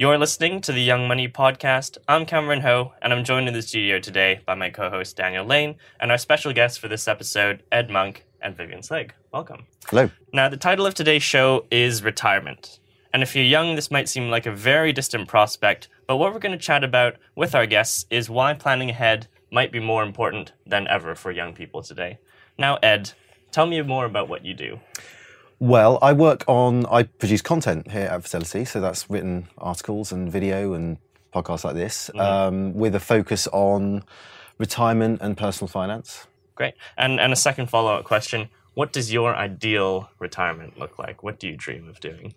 You're listening to the Young Money Podcast. I'm Cameron Ho, and I'm joined in the studio today by my co host Daniel Lane and our special guests for this episode, Ed Monk and Vivian Slegg. Welcome. Hello. Now, the title of today's show is Retirement. And if you're young, this might seem like a very distant prospect, but what we're going to chat about with our guests is why planning ahead might be more important than ever for young people today. Now, Ed, tell me more about what you do. Well, I work on, I produce content here at Fidelity, so that's written articles and video and podcasts like this, mm-hmm. um, with a focus on retirement and personal finance. Great. And, and a second follow up question What does your ideal retirement look like? What do you dream of doing?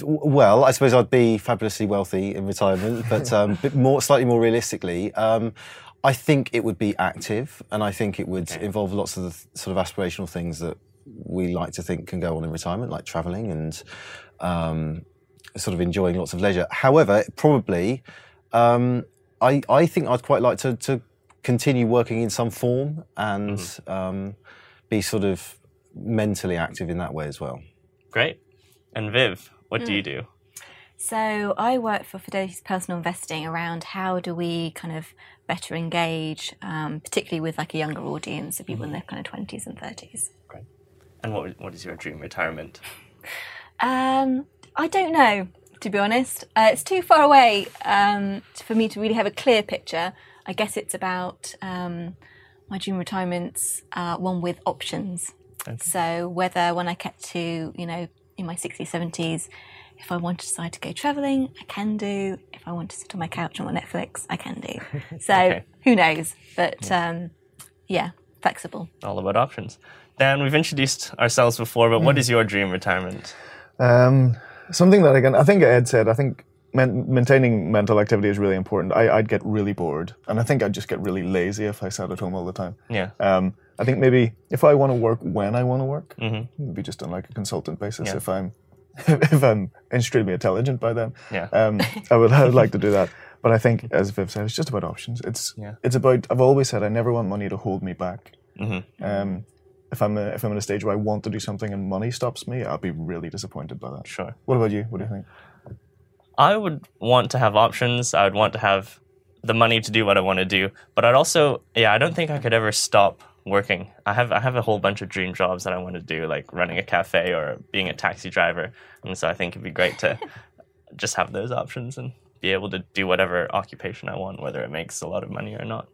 Well, I suppose I'd be fabulously wealthy in retirement, but um, more, slightly more realistically, um, I think it would be active, and I think it would okay. involve lots of the sort of aspirational things that we like to think can go on in retirement, like travelling and um, sort of enjoying lots of leisure. However, probably, um, I, I think I'd quite like to, to continue working in some form and mm-hmm. um, be sort of mentally active in that way as well. Great. And Viv, what mm. do you hmm. do? So I work for Fidelity's Personal Investing around how do we kind of better engage, um, particularly with like a younger audience of people mm-hmm. in their kind of twenties and thirties. Great. And what what is your dream retirement? Um, I don't know, to be honest. Uh, it's too far away um, for me to really have a clear picture. I guess it's about um, my dream retirement's uh, one with options. Okay. So whether when I get to you know in my 60s, 70s, if I want to decide to go travelling, I can do. If I want to sit on my couch and watch Netflix, I can do. So okay. who knows? But yeah. Um, yeah, flexible. All about options. Dan, we've introduced ourselves before, but mm. what is your dream retirement? Um, something that again, I think Ed said. I think maintaining mental activity is really important. I, would get really bored, and I think I'd just get really lazy if I sat at home all the time. Yeah. Um, I think maybe if I want to work when I want to work, mm-hmm. be just on like a consultant basis. Yeah. If I'm if I'm extremely intelligent by then, yeah. Um, I would I would like to do that. But I think, as Viv said, it's just about options. It's yeah. it's about. I've always said I never want money to hold me back. Mm-hmm. Um, if I'm a, if I'm in a stage where I want to do something and money stops me, I'll be really disappointed by that. Sure. What about you? What do you think? I would want to have options. I would want to have the money to do what I want to do, but I'd also, yeah, I don't think I could ever stop working. I have I have a whole bunch of dream jobs that I want to do, like running a cafe or being a taxi driver, and so I think it'd be great to just have those options and be able to do whatever occupation I want, whether it makes a lot of money or not.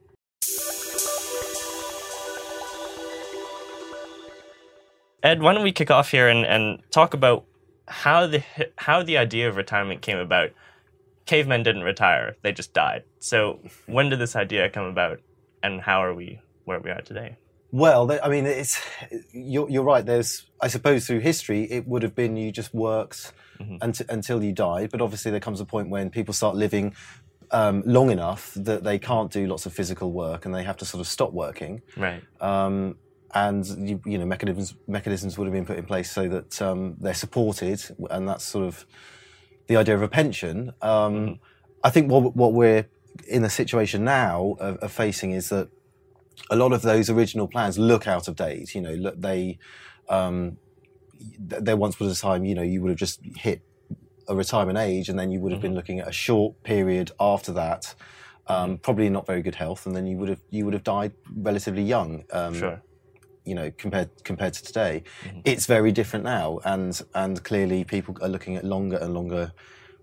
Ed, why don't we kick off here and, and talk about how the how the idea of retirement came about. Cavemen didn't retire; they just died. So, when did this idea come about, and how are we where we are today? Well, I mean, it's you're, you're right. There's, I suppose, through history, it would have been you just worked mm-hmm. until, until you died. But obviously, there comes a point when people start living um, long enough that they can't do lots of physical work and they have to sort of stop working. Right. Um, and you, you, know mechanisms mechanisms would have been put in place so that um, they're supported, and that's sort of the idea of a pension. Um, mm-hmm. I think what what we're in the situation now of, of, facing is that a lot of those original plans look out of date. You know, look, they um, there once was a time you know you would have just hit a retirement age, and then you would have mm-hmm. been looking at a short period after that. Um, mm-hmm. probably not very good health, and then you would have you would have died relatively young. Um, sure you know compared compared to today mm-hmm. it's very different now and and clearly people are looking at longer and longer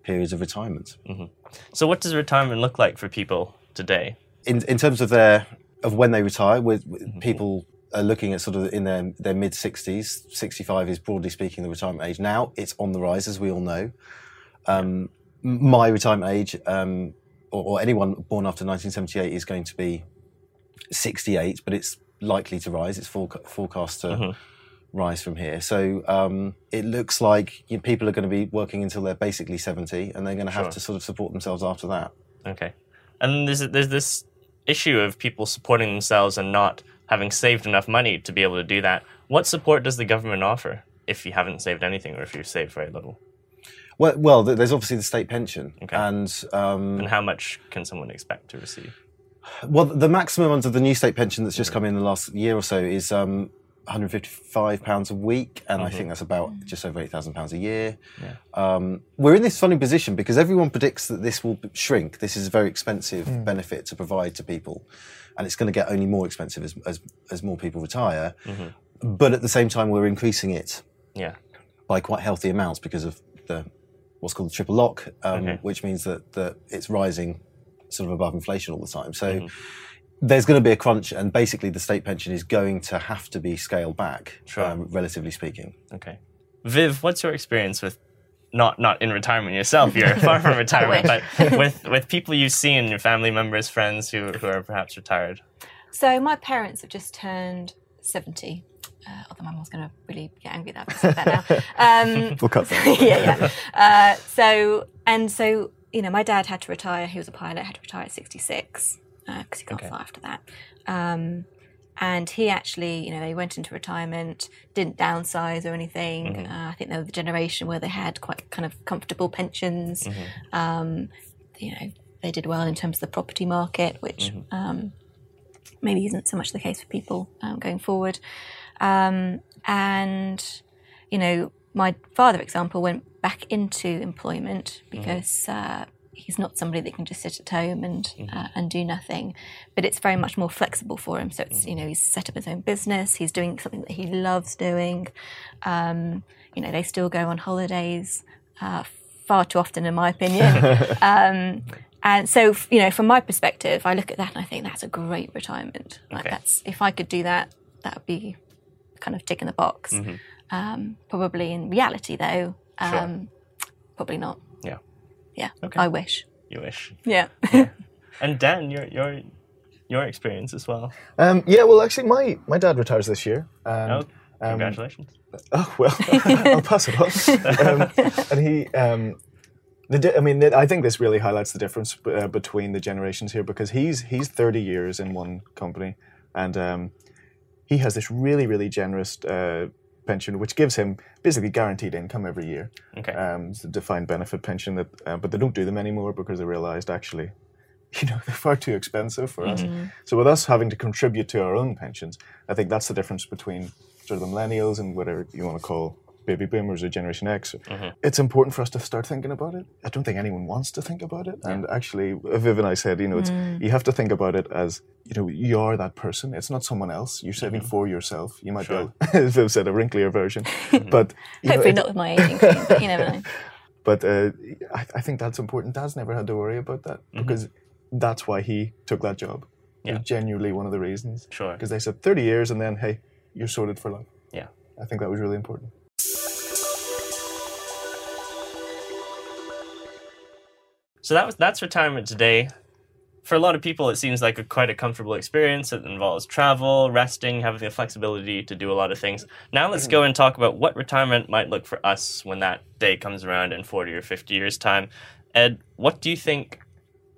periods of retirement mm-hmm. so what does retirement look like for people today in in terms of their of when they retire with, with mm-hmm. people are looking at sort of in their their mid 60s 65 is broadly speaking the retirement age now it's on the rise as we all know um, my retirement age um, or, or anyone born after 1978 is going to be 68 but it's likely to rise. It's forecast to mm-hmm. rise from here. So um, it looks like you know, people are going to be working until they're basically 70 and they're going to have sure. to sort of support themselves after that. Okay. And there's, there's this issue of people supporting themselves and not having saved enough money to be able to do that. What support does the government offer if you haven't saved anything or if you've saved very little? Well, well, there's obviously the state pension, okay. and um, and how much can someone expect to receive? Well, the maximum under the new state pension that's just come in the last year or so is um, 155 pounds a week, and I think that's about just over 8,000 pounds a year. Um, we're in this funny position because everyone predicts that this will shrink. This is a very expensive benefit to provide to people, and it's going to get only more expensive as as, as more people retire. But at the same time, we're increasing it Yeah. by quite healthy amounts because of the what's called the triple lock, um, Okay. which means that, that it's rising sort of above inflation all the time. So Mm-hmm. there's going to be a crunch, and basically the state pension is going to have to be scaled back, Sure. um, relatively speaking. Okay. Viv, what's your experience with not not in retirement yourself, you're far from retirement, but with with people you've seen, your family members, friends who who are perhaps retired? So my parents have just turned 70. Uh, although my mum's going to really get angry that that now. Um, We'll cut that. yeah, yeah. Uh, so and so, you know, my dad had to retire. He was a pilot. Had to retire at 66 because he can't Okay. fly after that. Um, and he actually, you know, they went into retirement, didn't downsize or anything. Uh, I think they were the generation where they had quite kind of comfortable pensions. Um, you know, they did well in terms of the property market, which um, maybe isn't so much the case for people um, going forward. Um, and, you know, my father, example, went back into employment because uh, he's not somebody that can just sit at home and uh, and do nothing. But it's very much more flexible for him. So it's you know he's set up his own business. He's doing something that he loves doing. Um, you know, they still go on holidays uh, far too often, in my opinion. um, and so, you know, from my perspective, I look at that and I think that's a great retirement. Like Okay. that's if I could do that, that would be kind of tick in the box. Mm-hmm. Um, probably in reality, though, um, probably not. Yeah. Yeah, Okay. I wish. You wish. Yeah. And Dan, your your your experience as well. Um, yeah, well, actually, my, my dad retires this year. And, Oh, um, congratulations. Oh well, I'll pass it on. Um, and he, um, the di- I mean, I think this really highlights the difference uh, between the generations here because he's he's thirty years in one company, and um, he has this really really generous uh, pension, which gives him basically guaranteed income every year. Okay. Um, it's a defined benefit pension that, uh, but they don't do them anymore because they realised actually, you know, they're far too expensive for us. So with us having to contribute to our own pensions, I think that's the difference between sort of the millennials and whatever you want to call baby boomers or Generation X. Mm-hmm. It's important for us to start thinking about it. I don't think anyone wants to think about it. And actually, Viv and I said, you know, it's, mm. you have to think about it as, you know, you are that person. It's not someone else. You're saving mm-hmm. for yourself. You might Sure. be, as Viv said, a wrinklier version. Mm-hmm. But you know, Hopefully it- not with my aging cream, but you never know. but uh, I, I think that's important. Dad's never had to worry about that because that's why he took that job. Yeah. Genuinely one of the reasons. Sure. Because they said 30 years and then, hey, you're sorted for life. Yeah. I think that was really important. So that was that's retirement today. For a lot of people, it seems like a quite a comfortable experience. It involves travel, resting, having the flexibility to do a lot of things. Now let's go and talk about what retirement might look for us when that day comes around in 40 or 50 years' time. Ed, what do you think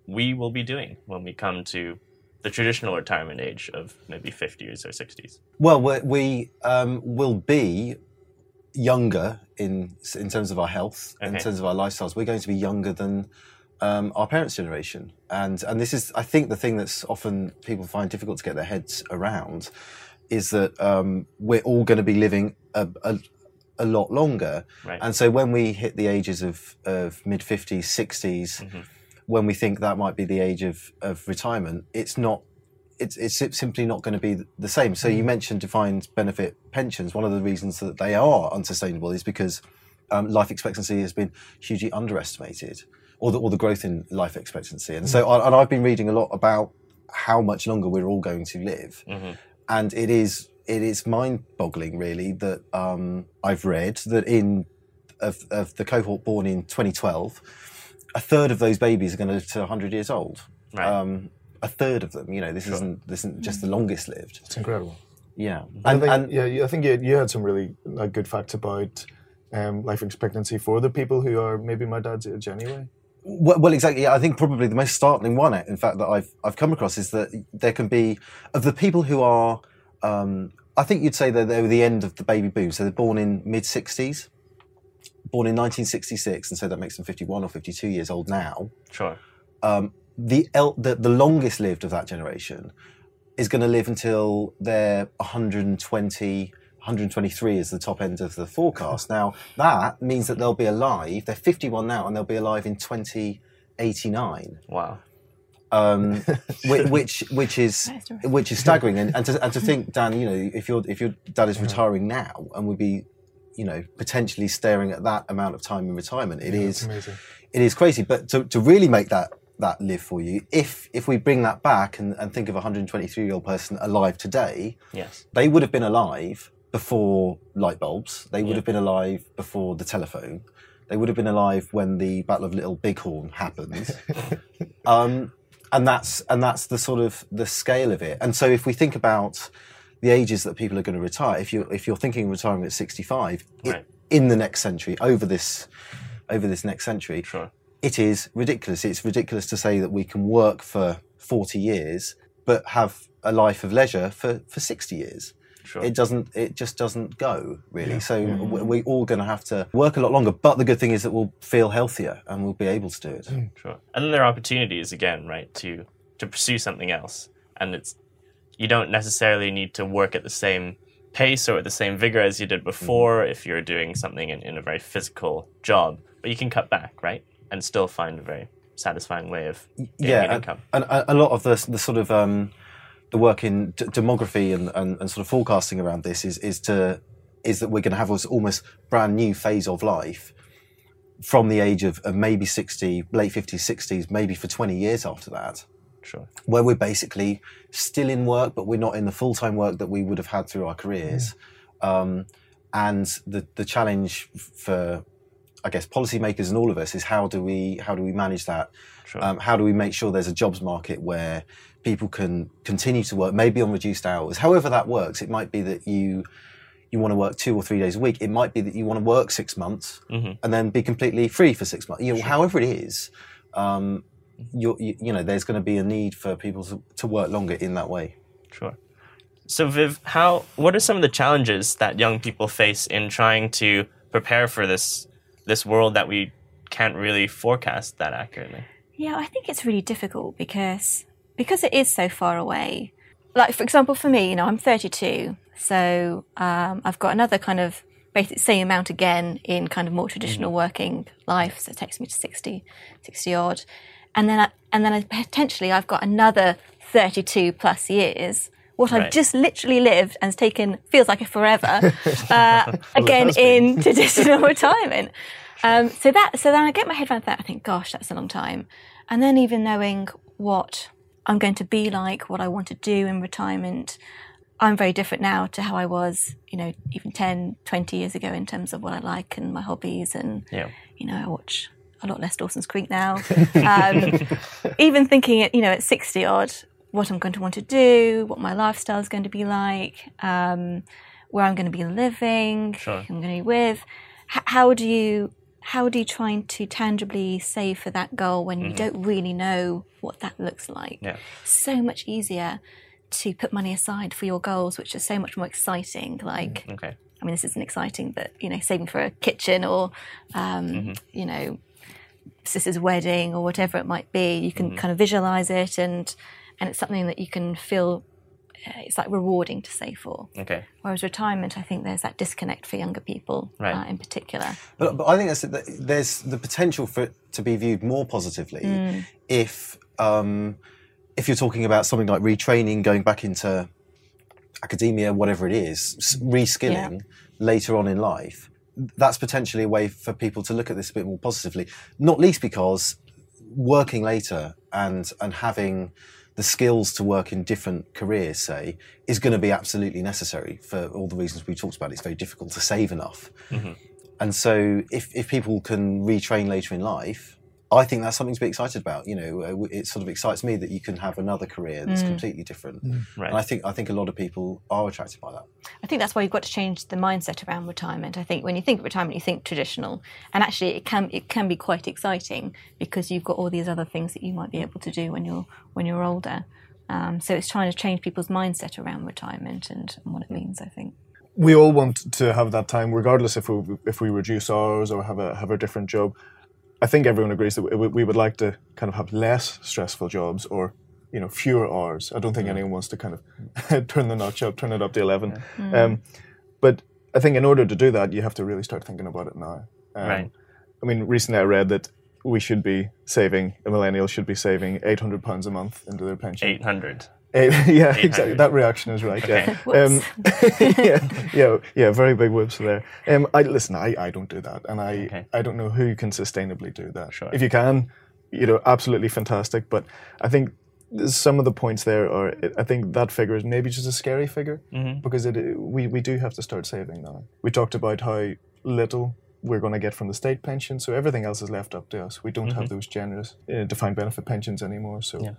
we will be doing when we come to the traditional retirement age of maybe 50s or 60s? Well, we, we um, will be younger in in terms of our health, in terms of our lifestyles. We're going to be younger than um, our parents' generation, and and this is, I think, the thing that's often people find difficult to get their heads around is that um, we're all going to be living a, a, a lot longer, Right. and so when we hit the ages of, of mid fifties, 60s when we think that might be the age of, of retirement, it's not. It's, it's simply not going to be the same. So you mentioned defined benefit pensions. One of the reasons that they are unsustainable is because um, life expectancy has been hugely underestimated, or the, or the growth in life expectancy. And so, and I've been reading a lot about how much longer we're all going to live, and it is it is mind-boggling, really, that um, I've read that in of, of the cohort born in 2012, a third of those babies are going to live to 100 years old. Right. Um, a third of them, you know, this isn't this isn't just the longest lived. It's incredible. Yeah, I and, think, and yeah, you- I think you, you had some really like, good facts about um, life expectancy for the people who are maybe my dad's age anyway. Well, well, exactly. Yeah, I think probably the most startling one, in fact, that I've I've come across is that there can be of the people who are. Um, I think you'd say that they were the end of the baby boom. So they're born in mid sixties, born in 1966, and so that makes them 51 or 52 years old now. Sure. Um, the, el- the the longest lived of that generation is going to live until they're 120, 123 is the top end of the forecast. Now, that means that they'll be alive. They're 51 now and they'll be alive in 2089. Wow. Um, whi- which which is which is staggering, and, and to and to think, Dan, you know, if your if your dad is retiring now and we'd be, you know, potentially staring at that amount of time in retirement, it is amazing. it is crazy. But to, to really make that that live for you, if if we bring that back and, and think of a 123 year old person alive today, Yes. they would have been alive before light bulbs. They would have been alive before the telephone. They would have been alive when the Battle of Little Bighorn happened. um, and that's and that's the sort of the scale of it. And so if we think about the ages that people are going to retire, if you if you're thinking of retiring at 65 i- Right. in the next century, over this over this next century, Sure. it is ridiculous. It's ridiculous to say that we can work for 40 years but have a life of leisure for, for 60 years. Sure. It doesn't. It just doesn't go really. So mm. we- we're all going to have to work a lot longer. But the good thing is that we'll feel healthier and we'll be able to do it. Mm. Sure. And then there are opportunities again, right, to to pursue something else. And it's you don't necessarily need to work at the same pace or at the same vigor as you did before mm-hmm. if you're doing something in, in a very physical job. But you can cut back, right? And still find a very satisfying way of getting yeah, an and, and a, a lot of the the sort of um, the work in d- demography and, and, and sort of forecasting around this is is to is that we're going to have this almost brand new phase of life from the age of, of maybe 60 late 50s 60s maybe for 20 years after that Sure. where we're basically still in work, but we're not in the full time work that we would have had through our careers. Um, and the the challenge for, I guess, policymakers and all of us is how do we how do we manage that? Sure. Um, how do we make sure there's a jobs market where people can continue to work, maybe on reduced hours, however that works. It might be that you you want to work two or three days a week. It might be that you want to work six months and then be completely free for six months. You know, however it is, um, you're, you, you know, there's going to be a need for people to, to work longer in that way. Sure. So Viv, how what are some of the challenges that young people face in trying to prepare for this this world that we can't really forecast that accurately? Yeah, I think it's really difficult because because it is so far away. Like for example, for me, you know, I'm 32, so um, I've got another kind of basic same amount again in kind of more traditional working life. So it takes me to 60, 60 odd, and then I, and then I, potentially I've got another 32 plus years. What I've just literally lived and taken feels like a forever. Uh, again in traditional retirement. Um, so that so then I get my head around that. I think, gosh, that's a long time. And then even knowing what I'm going to be like, what I want to do in retirement, I'm very different now to how I was, you know, even 10, 20 years ago in terms of what I like and my hobbies. And, Yeah. you know, I watch a lot less Dawson's Creek now. Um, even thinking, at, you know, at 60 odd, what I'm going to want to do, what my lifestyle is going to be like, um, where I'm going to be living, Sure. who I'm going to be with. H- how do you how do you try to tangibly save for that goal when you don't really know what that looks like? Yeah. So much easier to put money aside for your goals, which are so much more exciting. Like, Okay. I mean, this isn't exciting, but you know, saving for a kitchen or, um, Mm-hmm. you know, sister's wedding or whatever it might be, you Mm-hmm. can kind of visualize it, and and it's something that you can feel. Uh, It's like rewarding to save for. Okay. Whereas retirement, I think there's that disconnect for younger people Right. uh, in particular. But, but I think that's, there's the potential for it to be viewed more positively if um, if you're talking about something like retraining, going back into academia, whatever it is, s- reskilling later on in life. That's potentially a way for people to look at this a bit more positively. Not least because working later and and having the skills to work in different careers, say, is going to be absolutely necessary for all the reasons we talked about. It's very difficult to save enough. Mm-hmm. And so, if, if people can retrain later in life, I think that's something to be excited about. You know, uh, it sort of excites me that you can have another career that's completely different. Right. And I think I think a lot of people are attracted by that. I think that's why you've got to change the mindset around retirement. I think when you think of retirement, you think traditional, and actually it can it can be quite exciting because you've got all these other things that you might be able to do when you're when you're older. Um, so it's trying to change people's mindset around retirement and, and what it means. I think. we all want to have that time, regardless if we if we reduce hours or have a have a different job. I think everyone agrees that we, we would like to kind of have less stressful jobs or you know fewer hours. I don't think anyone wants to kind of turn the notch up, turn it up to eleven. Um, but I think in order to do that, you have to really start thinking about it now. Um, Right. I mean, recently I read that we should be saving a millennial should be saving eight hundred pounds a month into their pension. Eight hundred. Eight, yeah, exactly. That reaction is right. Yeah. Um, yeah, yeah, yeah. Very big whoops there. Um, I listen. I, I don't do that, and I Okay. I don't know who can sustainably do that. Sure. If you can, you know, absolutely fantastic. But I think some of the points there are. I think that figure is maybe just a scary figure Mm-hmm. because it we we do have to start saving now. We talked about how little. We're going to get from the state pension, so everything else is left up to us. We don't have those generous uh, defined benefit pensions anymore. So, Mm-hmm. Yeah.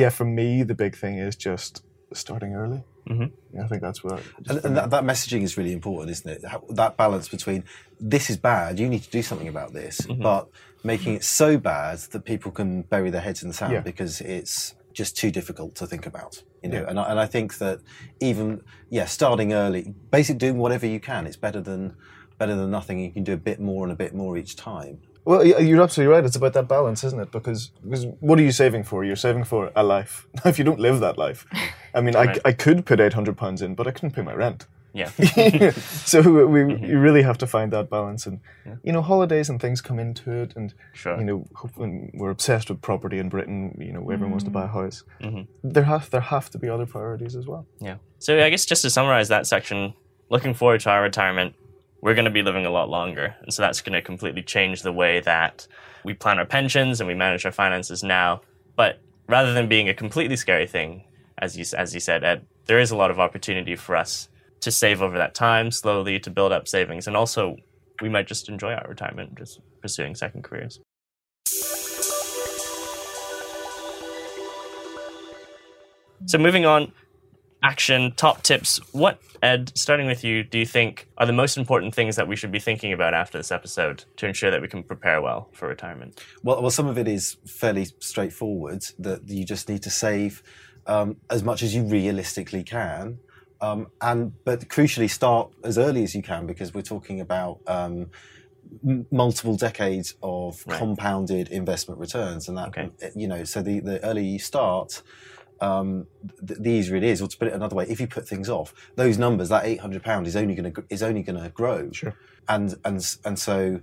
Yeah, for me, the big thing is just starting early. Mhm. Yeah, I think that's what. And, and that, that messaging is really important, isn't it? How, that balance between this is bad, you need to do something about this, but making it so bad that people can bury their heads in the sand Yeah. because it's just too difficult to think about. You know, Yeah. and, I, and I think that even yeah, starting early, basically doing whatever you can, it's better than better than nothing. You can do a bit more and a bit more each time. Well, you're absolutely right. It's about that balance, isn't it? Because because what are you saving for? You're saving for a life. if you don't live that life, I mean, I, I could put eight hundred pounds in, but I couldn't pay my rent. Yeah. so we, we mm-hmm. you really have to find that balance, and you know, holidays and things come into it, and Sure. you know, we're obsessed with property in Britain. You know, everyone wants to buy a mm-hmm. house. Mm-hmm. There have there have to be other priorities as well. Yeah. So I guess just to summarize that section, looking forward to our retirement, we're going to be living a lot longer. And so that's going to completely change the way that we plan our pensions and we manage our finances now. But rather than being a completely scary thing, as you, as you said, Ed, there is a lot of opportunity for us to save over that time slowly, to build up savings. And also, we might just enjoy our retirement, just pursuing second careers. So moving on, action, top tips. What, Ed, starting with you, do you think are the most important things that we should be thinking about after this episode to ensure that we can prepare well for retirement? Well, well, some of it is fairly straightforward that you just need to save um, as much as you realistically can, um, and but crucially start as early as you can because we're talking about um, m- multiple decades of Right. compounded investment returns, and that Okay. you know, so the the earlier you start. Um, the, the easier it is, or to put it another way, if you put things off, those numbers, that eight hundred pound is only going to is only going to grow, Sure. and and and so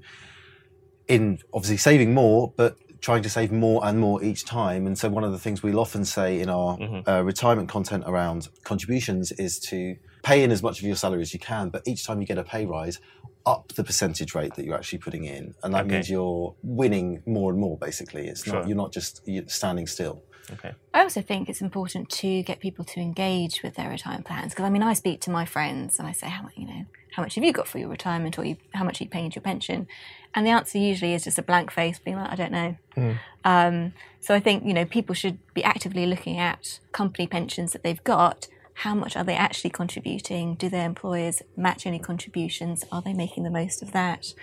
in obviously saving more, but trying to save more and more each time. And so, one of the things we'll often say in our uh, retirement content around contributions is to pay in as much of your salary as you can, but each time you get a pay rise, up the percentage rate that you're actually putting in, and that Okay. means you're winning more and more. Basically, it's Sure. not you're not just you're standing still. Okay. I also think it's important to get people to engage with their retirement plans because I mean I speak to my friends and I say how much you know how much have you got for your retirement or you, how much are you paying into your pension, and the answer usually is just a blank face being like I don't know. Um, so I think you know people should be actively looking at company pensions that they've got. How much are they actually contributing? Do their employers match any contributions? Are they making the most of that?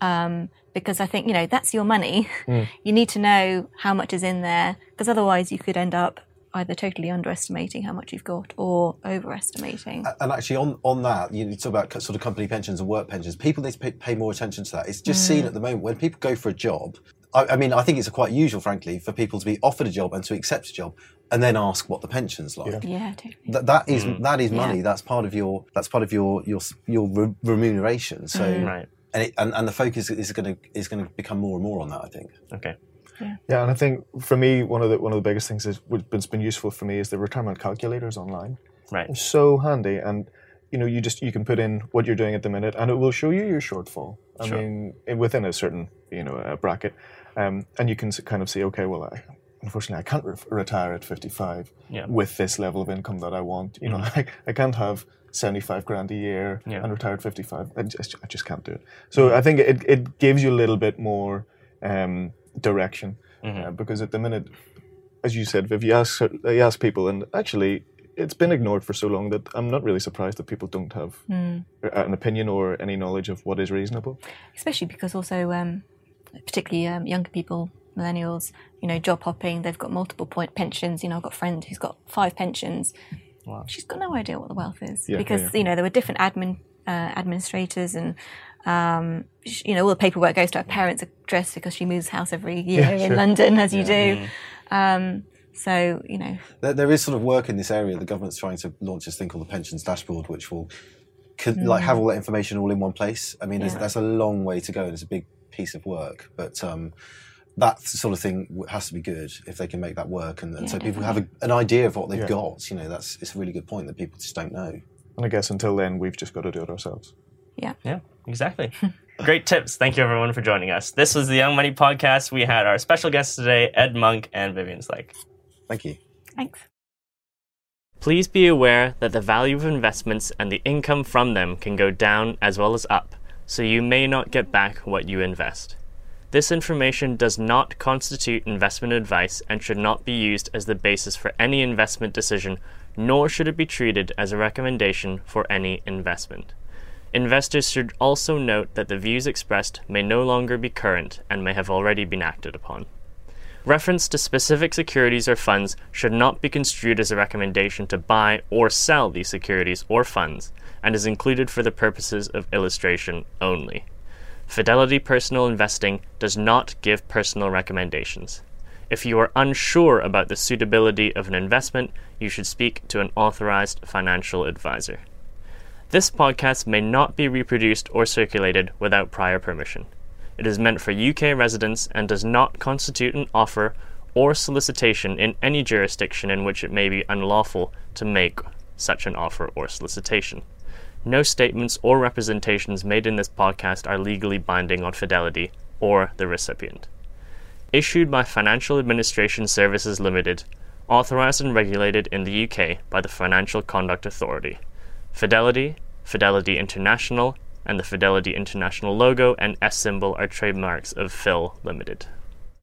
um, because I think you know that's your money. Hmm. you need to know how much is in there because otherwise you could end up either totally underestimating how much you've got or overestimating. And actually, on, on that, you talk about sort of company pensions and work pensions. People need to pay, pay more attention to that. It's just seen mm. at the moment when people go for a job. I, I mean, I think it's quite usual, frankly, for people to be offered a job and to accept a job and then ask what the pension's like. yeah, totally. That, that is mm. that is money. Yeah. That's part of your that's part of your your your re- remuneration. So mm. Right. And, it, and and the focus is going to is going to become more and more on that. I think. Okay. Yeah, yeah, and I think for me, one of the one of the biggest things is what's been useful for me is the retirement calculators online. Right. It's so handy, and you know, you just you can put in what you're doing at the minute, and it will show you your shortfall. I Sure. mean, within a certain you know uh, bracket, um, and you can kind of see, okay, well, I, unfortunately, I can't re- retire at 55 Yeah. with this level of income that I want. You know, I, I can't have 75 grand a year Yeah. and retired 55. I just, I just can't do it. So I think it, it gives you a little bit more um, direction uh, because at the minute, as you said, Viv, you ask, you ask people, and actually, it's been ignored for so long that I'm not really surprised that people don't have an opinion or any knowledge of what is reasonable. Especially because also, um, particularly um, younger people, millennials, you know, job hopping, they've got multiple point pensions. You know, I've got a friend who's got five pensions. She's got no idea what the wealth is Yeah, because yeah. you know there were different admin uh, administrators and um, sh- you know all the paperwork goes to her parents' address because she moves house every year Yeah, in sure. London, as you do. Um, So you know, there, there is sort of work in this area. The government's trying to launch this thing called the pensions dashboard, which will could, like have all that information all in one place. I mean, that's a long way to go, and it's a big piece of work. But um, that sort of thing has to be good if they can make that work, and, and Yeah, so people have a, an idea of what they've Yeah. got. You know, that's it's a really good point that people just don't know. And I guess until then, we've just got to do it ourselves. yeah. Yeah, exactly. Great tips. Thank you, everyone, for joining us. This was the Young Money Podcast. We had our special guests today, Ed Monk and Vivian Slegg. Thank you. Thanks. Please be aware that the value of investments and the income from them can go down as well as up, so you may not get back what you invest. This information does not constitute investment advice and should not be used as the basis for any investment decision, nor should it be treated as a recommendation for any investment. Investors should also note that the views expressed may no longer be current and may have already been acted upon. Reference to specific securities or funds should not be construed as a recommendation to buy or sell these securities or funds and is included for the purposes of illustration only. Fidelity Personal Investing does not give personal recommendations. If you are unsure about the suitability of an investment, you should speak to an authorized financial advisor. This podcast may not be reproduced or circulated without prior permission. It is meant for UK residents and does not constitute an offer or solicitation in any jurisdiction in which it may be unlawful to make such an offer or solicitation. No statements or representations made in this podcast are legally binding on Fidelity or the recipient. Issued by Financial Administration Services Limited, authorized and regulated in the UK by the Financial Conduct Authority. Fidelity, Fidelity International, and the Fidelity International logo and S symbol are trademarks of FIL Limited.